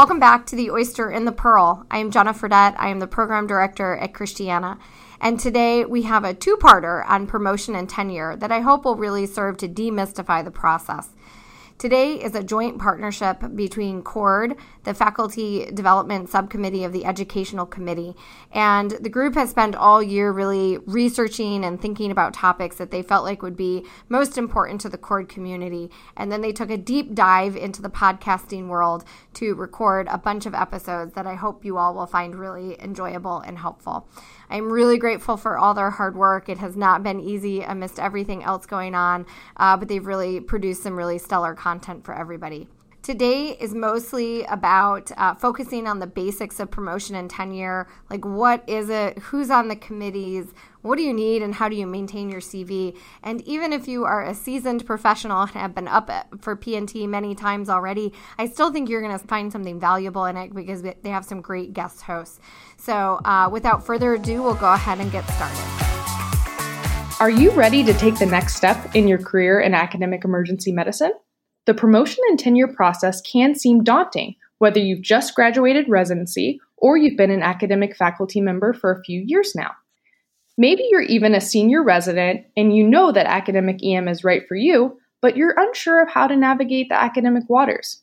Welcome back to The Oyster and the Pearl. I am Jenna Fredette. I am the program director at Christiana. And today we have a two parter on promotion and tenure that I hope will really serve to demystify the process. Today is a joint partnership between CORD, the Faculty Development Subcommittee of the Educational Committee, and the group has spent all year really researching and thinking about topics that they felt like would be most important to the CORD community. And then they took a deep dive into the podcasting world to record a bunch of episodes that I hope you all will find really enjoyable and helpful. I'm really grateful for all their hard work. It has not been easy amidst everything else going on, uh, but they've really produced some really stellar content for everybody. Today is mostly about uh, focusing on the basics of promotion and tenure. Like, what is it? Who's on the committees? What do you need? And how do you maintain your CV? And even if you are a seasoned professional and have been up for PNT many times already, I still think you're going to find something valuable in it because they have some great guest hosts. So, uh, without further ado, we'll go ahead and get started. Are you ready to take the next step in your career in academic emergency medicine? The promotion and tenure process can seem daunting, whether you've just graduated residency or you've been an academic faculty member for a few years now. Maybe you're even a senior resident and you know that academic EM is right for you, but you're unsure of how to navigate the academic waters.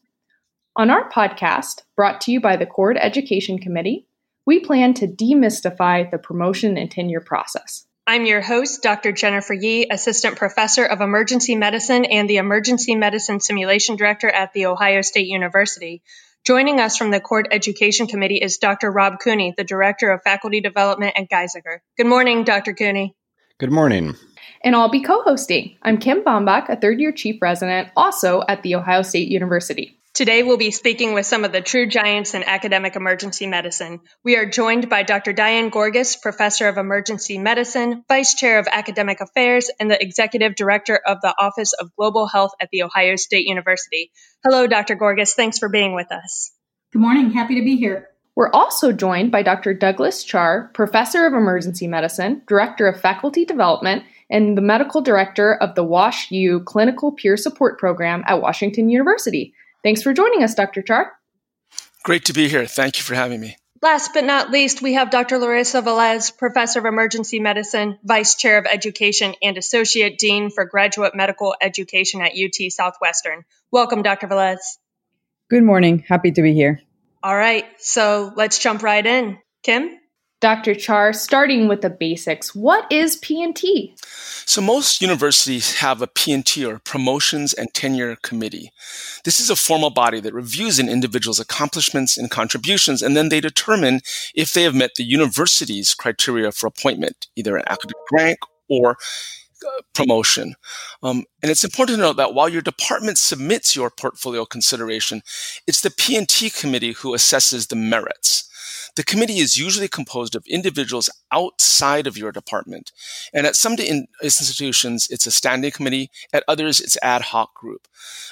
On our podcast, brought to you by the CORD Education Committee, we plan to demystify the promotion and tenure process. I'm your host, Dr. Jennifer Yee, Assistant Professor of Emergency Medicine and the Emergency Medicine Simulation Director at The Ohio State University. Joining us from the CORD Education Committee is Dr. Rob Cooney, the Director of Faculty Development at Geisinger. Good morning, Dr. Cooney. Good morning. And I'll be co hosting. I'm Kim Bombach, a third year chief resident, also at The Ohio State University. Today, we'll be speaking with some of the true giants in academic emergency medicine. We are joined by Dr. Diane Gorgas, Professor of Emergency Medicine, Vice Chair of Academic Affairs, and the Executive Director of the Office of Global Health at The Ohio State University. Hello, Dr. Gorgas. Thanks for being with us. Good morning. Happy to be here. We're also joined by Dr. Douglas Char, Professor of Emergency Medicine, Director of Faculty Development, and the Medical Director of the WASH U Clinical Peer Support Program at Washington University. Thanks for joining us, Dr. Char. Great to be here. Thank you for having me. Last but not least, we have Dr. Larissa Velez, Professor of Emergency Medicine, Vice Chair of Education, and Associate Dean for Graduate Medical Education at UT Southwestern. Welcome, Dr. Velez. Good morning. Happy to be here. All right, so let's jump right in. Kim? Dr. Char, starting with the basics, what is PNT? So most universities have a PNT or Promotions and Tenure Committee. This is a formal body that reviews an individual's accomplishments and contributions, and then they determine if they have met the university's criteria for appointment, either an academic rank or uh, promotion. Um, and it's important to note that while your department submits your portfolio consideration, it's the P&T committee who assesses the merits. The committee is usually composed of individuals outside of your department. And at some institutions, it's a standing committee. At others, it's ad hoc group.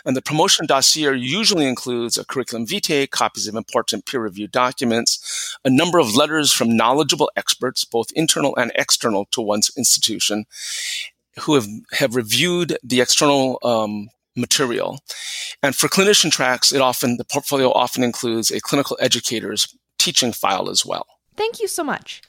And the promotion dossier usually includes a curriculum vitae, copies of important peer reviewed documents, a number of letters from knowledgeable experts, both internal and external to one's institution, who have, have reviewed the external um, material. And for clinician tracks, it often, the portfolio often includes a clinical educator's teaching file as well. Thank you so much.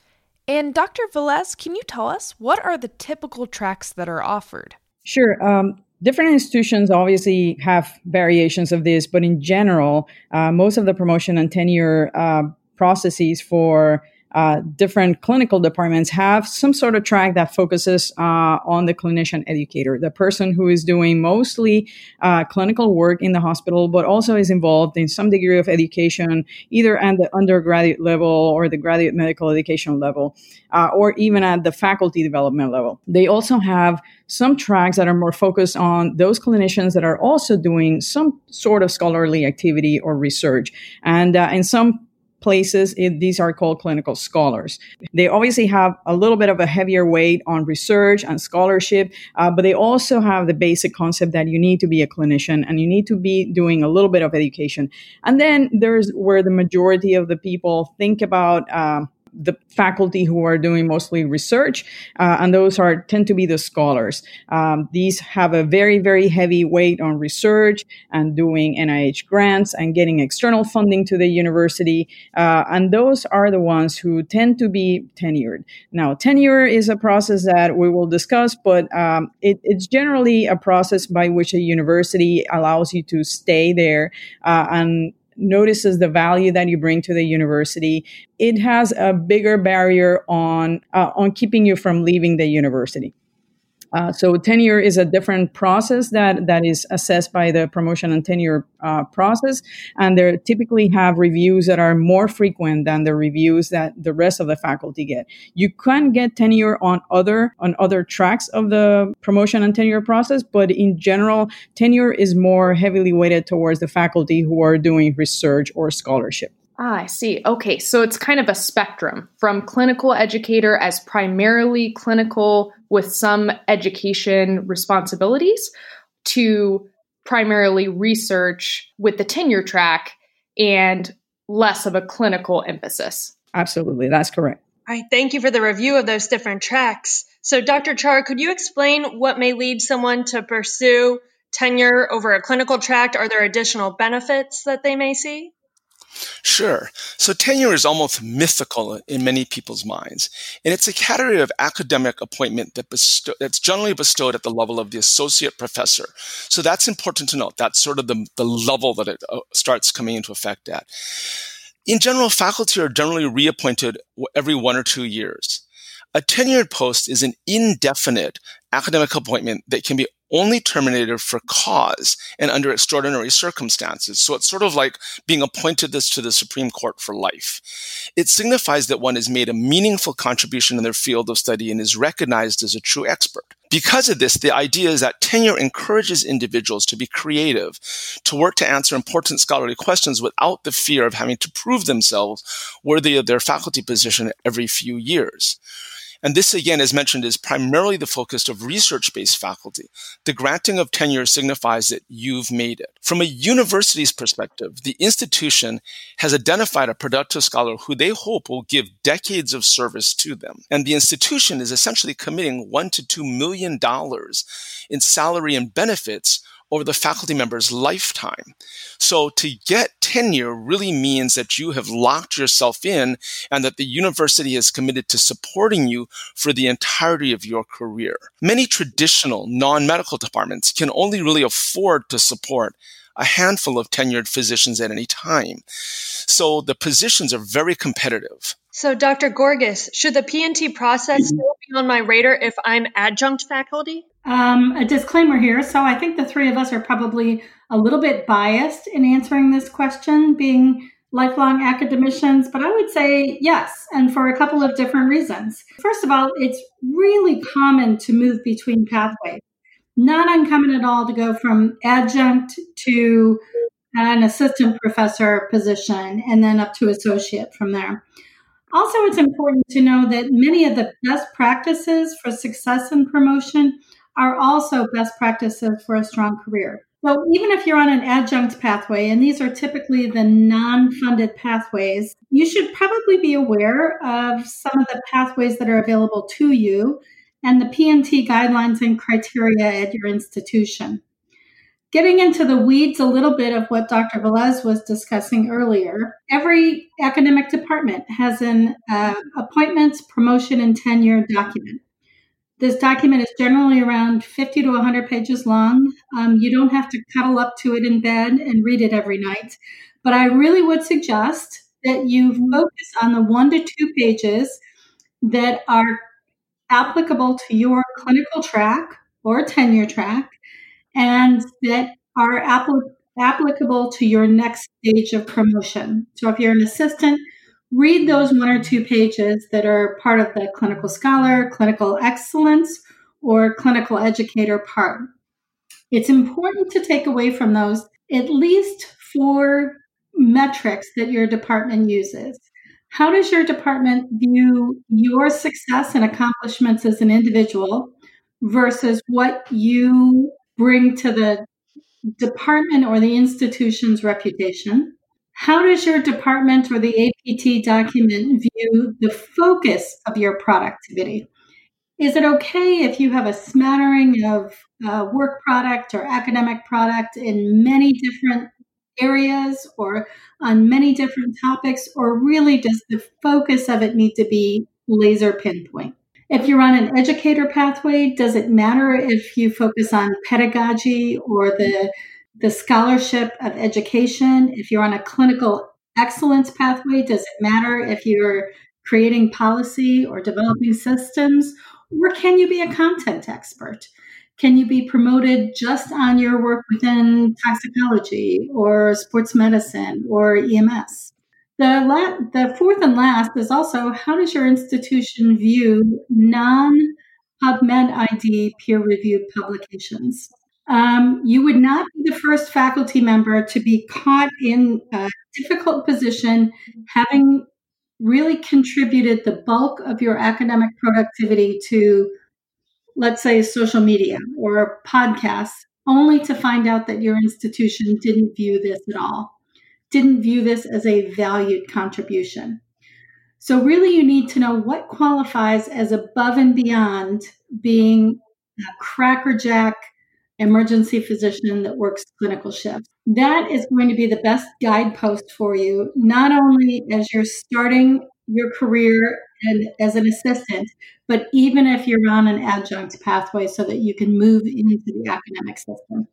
And Dr. Velez, can you tell us what are the typical tracks that are offered? Sure. Um, different institutions obviously have variations of this, but in general, uh, most of the promotion and tenure uh, processes for uh, different clinical departments have some sort of track that focuses uh, on the clinician educator, the person who is doing mostly uh, clinical work in the hospital, but also is involved in some degree of education, either at the undergraduate level or the graduate medical education level, uh, or even at the faculty development level. They also have some tracks that are more focused on those clinicians that are also doing some sort of scholarly activity or research. And uh, in some places, it, these are called clinical scholars. They obviously have a little bit of a heavier weight on research and scholarship, uh, but they also have the basic concept that you need to be a clinician and you need to be doing a little bit of education. And then there's where the majority of the people think about. Uh, the faculty who are doing mostly research, uh, and those are tend to be the scholars. Um, these have a very, very heavy weight on research and doing NIH grants and getting external funding to the university, uh, and those are the ones who tend to be tenured. Now, tenure is a process that we will discuss, but um, it, it's generally a process by which a university allows you to stay there uh, and notices the value that you bring to the university, it has a bigger barrier on uh, on keeping you from leaving the university. Uh, so tenure is a different process that, that is assessed by the promotion and tenure uh, process, and they typically have reviews that are more frequent than the reviews that the rest of the faculty get. You can get tenure on other on other tracks of the promotion and tenure process, but in general, tenure is more heavily weighted towards the faculty who are doing research or scholarship. Ah, I see. Okay, so it's kind of a spectrum from clinical educator as primarily clinical with some education responsibilities to primarily research with the tenure track and less of a clinical emphasis. Absolutely, that's correct. All right, thank you for the review of those different tracks. So, Dr. Char, could you explain what may lead someone to pursue tenure over a clinical track? Are there additional benefits that they may see? Sure. So tenure is almost mythical in many people's minds, and it's a category of academic appointment that that's generally bestowed at the level of the associate professor. So that's important to note. That's sort of the, the level that it uh, starts coming into effect at. In general, faculty are generally reappointed every one or two years. A tenured post is an indefinite academic appointment that can be only terminated for cause and under extraordinary circumstances. So it's sort of like being appointed this to the Supreme Court for life. It signifies that one has made a meaningful contribution in their field of study and is recognized as a true expert. Because of this, the idea is that tenure encourages individuals to be creative, to work to answer important scholarly questions without the fear of having to prove themselves worthy of their faculty position every few years. And this, again, as mentioned, is primarily the focus of research based faculty. The granting of tenure signifies that you've made it. From a university's perspective, the institution has identified a productive scholar who they hope will give decades of service to them. And the institution is essentially committing one to two million dollars in salary and benefits over the faculty member's lifetime. So to get tenure really means that you have locked yourself in and that the university is committed to supporting you for the entirety of your career. Many traditional non-medical departments can only really afford to support a handful of tenured physicians at any time. So the positions are very competitive. So, Dr. Gorgas, should the PNT process mm-hmm. still be on my radar if I'm adjunct faculty? Um, a disclaimer here. So, I think the three of us are probably a little bit biased in answering this question, being lifelong academicians, but I would say yes, and for a couple of different reasons. First of all, it's really common to move between pathways. Not uncommon at all to go from adjunct to an assistant professor position and then up to associate from there. Also, it's important to know that many of the best practices for success and promotion are also best practices for a strong career. So, even if you're on an adjunct pathway, and these are typically the non funded pathways, you should probably be aware of some of the pathways that are available to you and the PNT guidelines and criteria at your institution. Getting into the weeds a little bit of what Dr. Velez was discussing earlier, every academic department has an uh, appointments, promotion, and tenure document. This document is generally around 50 to 100 pages long. Um, you don't have to cuddle up to it in bed and read it every night, but I really would suggest that you focus on the one to two pages that are applicable to your clinical track or tenure track and that are apl- applicable to your next stage of promotion. So if you're an assistant, read those one or two pages that are part of the clinical scholar, clinical excellence, or clinical educator part. It's important to take away from those at least four metrics that your department uses. How does your department view your success and accomplishments as an individual versus what you bring to the department or the institution's reputation? How does your department or the APT document view the focus of your productivity? Is it okay if you have a smattering of uh, work product or academic product in many different areas or on many different topics, or really does the focus of it need to be laser pinpoint? If you're on an educator pathway, does it matter if you focus on pedagogy or the, the scholarship of education? If you're on a clinical excellence pathway, does it matter if you're creating policy or developing systems? Or can you be a content expert? Can you be promoted just on your work within toxicology or sports medicine or EMS? The, la- the fourth and last is also how does your institution view non PubMed ID peer reviewed publications? Um, you would not be the first faculty member to be caught in a difficult position, having really contributed the bulk of your academic productivity to let's say social media or podcasts, only to find out that your institution didn't view this at all, didn't view this as a valued contribution. So, really, you need to know what qualifies as above and beyond being a crackerjack emergency physician that works clinical shifts. That is going to be the best guidepost for you, not only as you're starting your career and as an assistant, but even if you're on an adjunct pathway so that you can move into the academic system.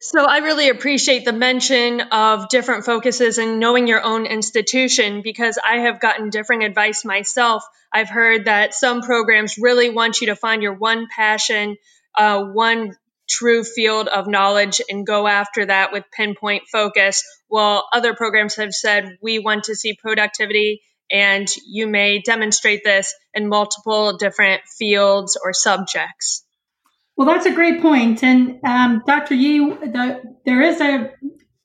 So I really appreciate the mention of different focuses and knowing your own institution because I have gotten different advice myself. I've heard that some programs really want you to find your one passion, uh, one true field of knowledge and go after that with pinpoint focus. While other programs have said we want to see productivity and you may demonstrate this in multiple different fields or subjects. Well, that's a great point. And um, Dr. Yee, the, there is a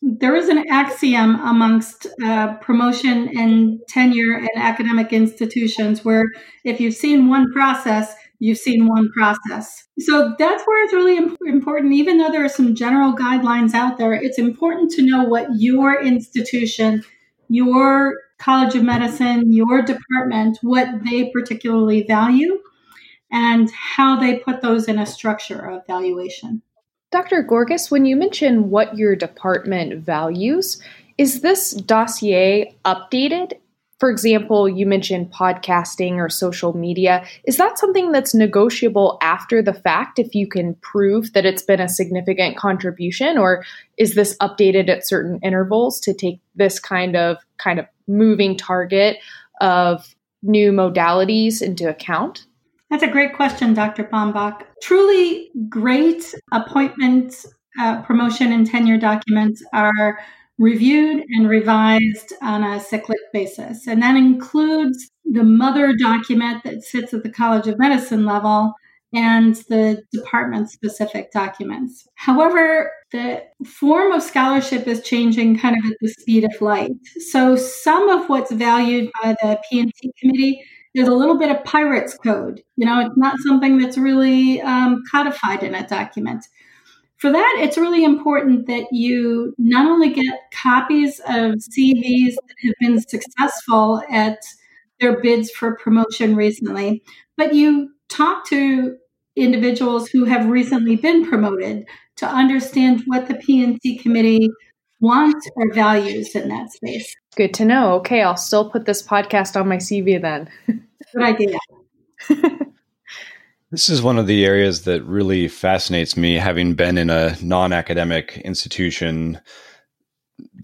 there is an axiom amongst uh, promotion and tenure in academic institutions where if you've seen one process, you've seen one process. So that's where it's really imp- important. Even though there are some general guidelines out there, it's important to know what your institution, your College of Medicine, your department, what they particularly value and how they put those in a structure of valuation. Dr. Gorgas, when you mention what your department values, is this dossier updated? For example, you mentioned podcasting or social media. Is that something that's negotiable after the fact if you can prove that it's been a significant contribution or is this updated at certain intervals to take this kind of kind of moving target of new modalities into account? That's a great question, Dr. Bombach. Truly great appointment, uh, promotion, and tenure documents are reviewed and revised on a cyclic basis. And that includes the mother document that sits at the College of Medicine level and the department specific documents. However, the form of scholarship is changing kind of at the speed of light. So some of what's valued by the P&T committee is a little bit of pirate's code. You know, it's not something that's really um, codified in a document. For that, it's really important that you not only get copies of CVs that have been successful at their bids for promotion recently, but you talk to individuals who have recently been promoted to understand what the P&T committee wants or values in that space. Good to know. Okay, I'll still put this podcast on my CV then. Good idea. This is one of the areas that really fascinates me, having been in a non academic institution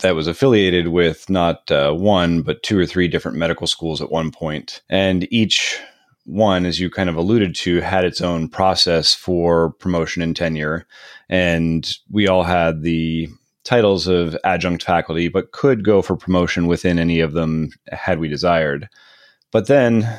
that was affiliated with not uh, one, but two or three different medical schools at one point. And each one, as you kind of alluded to, had its own process for promotion and tenure. And we all had the titles of adjunct faculty, but could go for promotion within any of them had we desired. But then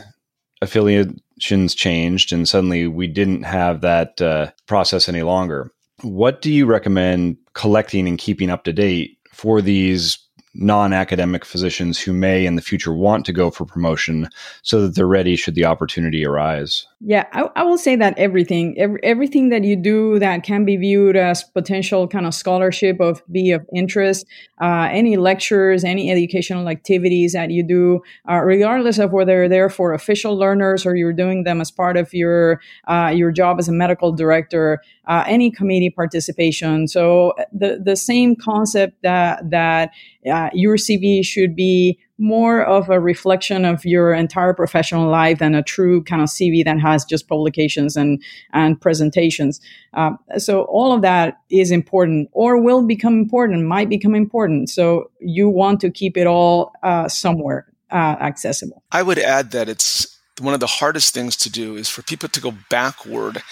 affiliations changed, and suddenly we didn't have that uh, process any longer. What do you recommend collecting and keeping up to date for these non academic physicians who may in the future want to go for promotion so that they're ready should the opportunity arise? Yeah, I, I will say that everything, every, everything that you do that can be viewed as potential kind of scholarship of be of interest, uh, any lectures, any educational activities that you do, uh, regardless of whether they're for official learners or you're doing them as part of your uh, your job as a medical director, uh, any committee participation. So the the same concept that that uh, your CV should be more of a reflection of your entire professional life than a true kind of CV that has just publications and and presentations. Uh, so all of that is important, or will become important, might become important. So you want to keep it all uh, somewhere uh, accessible. I would add that it's one of the hardest things to do is for people to go backward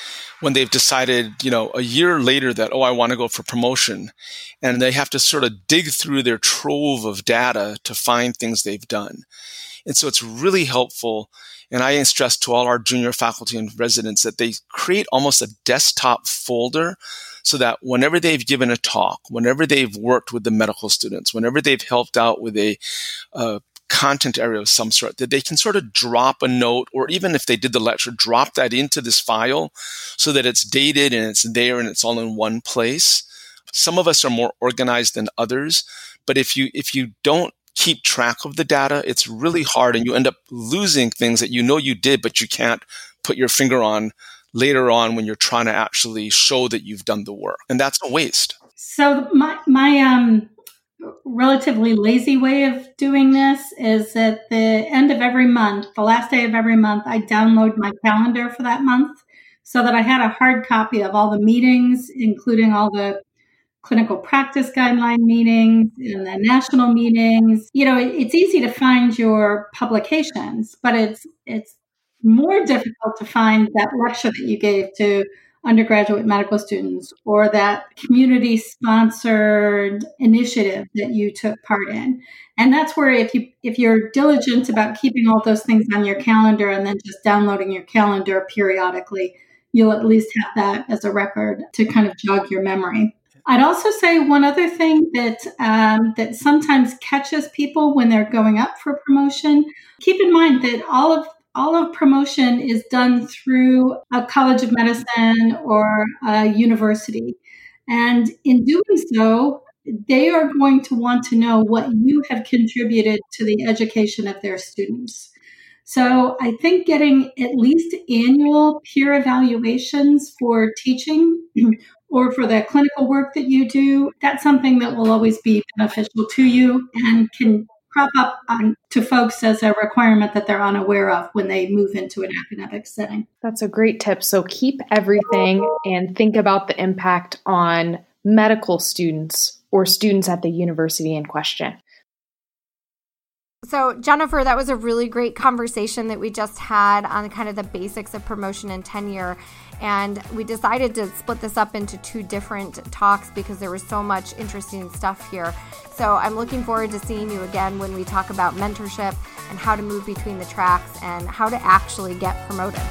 when they've decided, you know, a year later that, oh, I want to go for promotion. And they have to sort of dig through their trove of data to find things they've done. And so it's really helpful. And I stress to all our junior faculty and residents that they create almost a desktop folder so that whenever they've given a talk, whenever they've worked with the medical students, whenever they've helped out with a, uh, content area of some sort that they can sort of drop a note or even if they did the lecture drop that into this file so that it's dated and it's there and it's all in one place. Some of us are more organized than others but if you if you don't keep track of the data it's really hard and you end up losing things that you know you did but you can't put your finger on later on when you're trying to actually show that you've done the work. And that's a waste. So my my um relatively lazy way of doing this is at the end of every month, the last day of every month, I download my calendar for that month so that I had a hard copy of all the meetings, including all the clinical practice guideline meetings and the national meetings. You know, it, it's easy to find your publications, but it's it's more difficult to find that lecture that you gave to undergraduate medical students or that community sponsored initiative that you took part in and that's where if you if you're diligent about keeping all those things on your calendar and then just downloading your calendar periodically you'll at least have that as a record to kind of jog your memory I'd also say one other thing that um, that sometimes catches people when they're going up for promotion. Keep in mind that all of all of promotion is done through a college of medicine or a university. And in doing so, they are going to want to know what you have contributed to the education of their students. So I think getting at least annual peer evaluations for teaching or for the clinical work that you do, that's something that will always be beneficial to you and can crop up on, to folks as a requirement that they're unaware of when they move into an academic setting. That's a great tip. So keep everything and think about the impact on medical students or students at the university in question. So, Jennifer, that was a really great conversation that we just had on kind of the basics of promotion and tenure. And we decided to split this up into two different talks because there was so much interesting stuff here. So, I'm looking forward to seeing you again when we talk about mentorship and how to move between the tracks and how to actually get promoted.